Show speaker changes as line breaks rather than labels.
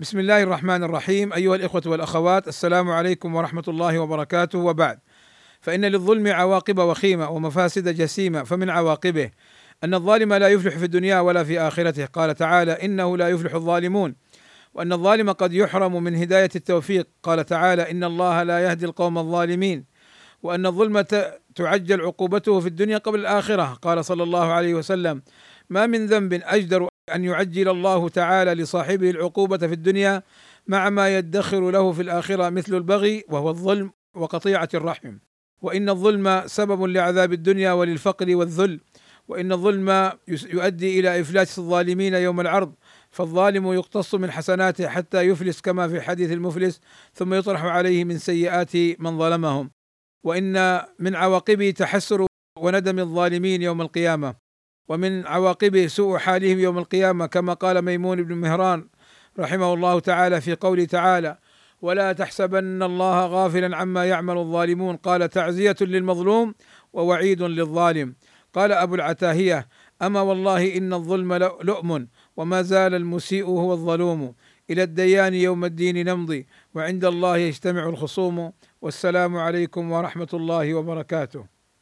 بسم الله الرحمن الرحيم ايها الاخوه والاخوات السلام عليكم ورحمه الله وبركاته وبعد فان للظلم عواقب وخيمه ومفاسد جسيمه فمن عواقبه ان الظالم لا يفلح في الدنيا ولا في اخرته قال تعالى انه لا يفلح الظالمون وان الظالم قد يحرم من هدايه التوفيق قال تعالى ان الله لا يهدي القوم الظالمين وان الظلم تعجل عقوبته في الدنيا قبل الاخره قال صلى الله عليه وسلم ما من ذنب اجدر أن يعجل الله تعالى لصاحبه العقوبة في الدنيا مع ما يدخر له في الآخرة مثل البغي وهو الظلم وقطيعة الرحم. وإن الظلم سبب لعذاب الدنيا وللفقر والذل. وإن الظلم يؤدي إلى إفلاس الظالمين يوم العرض. فالظالم يقتص من حسناته حتى يفلس كما في حديث المفلس ثم يطرح عليه من سيئات من ظلمهم. وإن من عواقبه تحسر وندم الظالمين يوم القيامة. ومن عواقبه سوء حالهم يوم القيامة كما قال ميمون بن مهران رحمه الله تعالى في قوله تعالى ولا تحسبن الله غافلا عما يعمل الظالمون قال تعزية للمظلوم ووعيد للظالم قال أبو العتاهية أما والله إن الظلم لؤم وما زال المسيء هو الظلوم. إلى الديان يوم الدين نمضي وعند الله يجتمع الخصوم. والسلام عليكم ورحمة الله وبركاته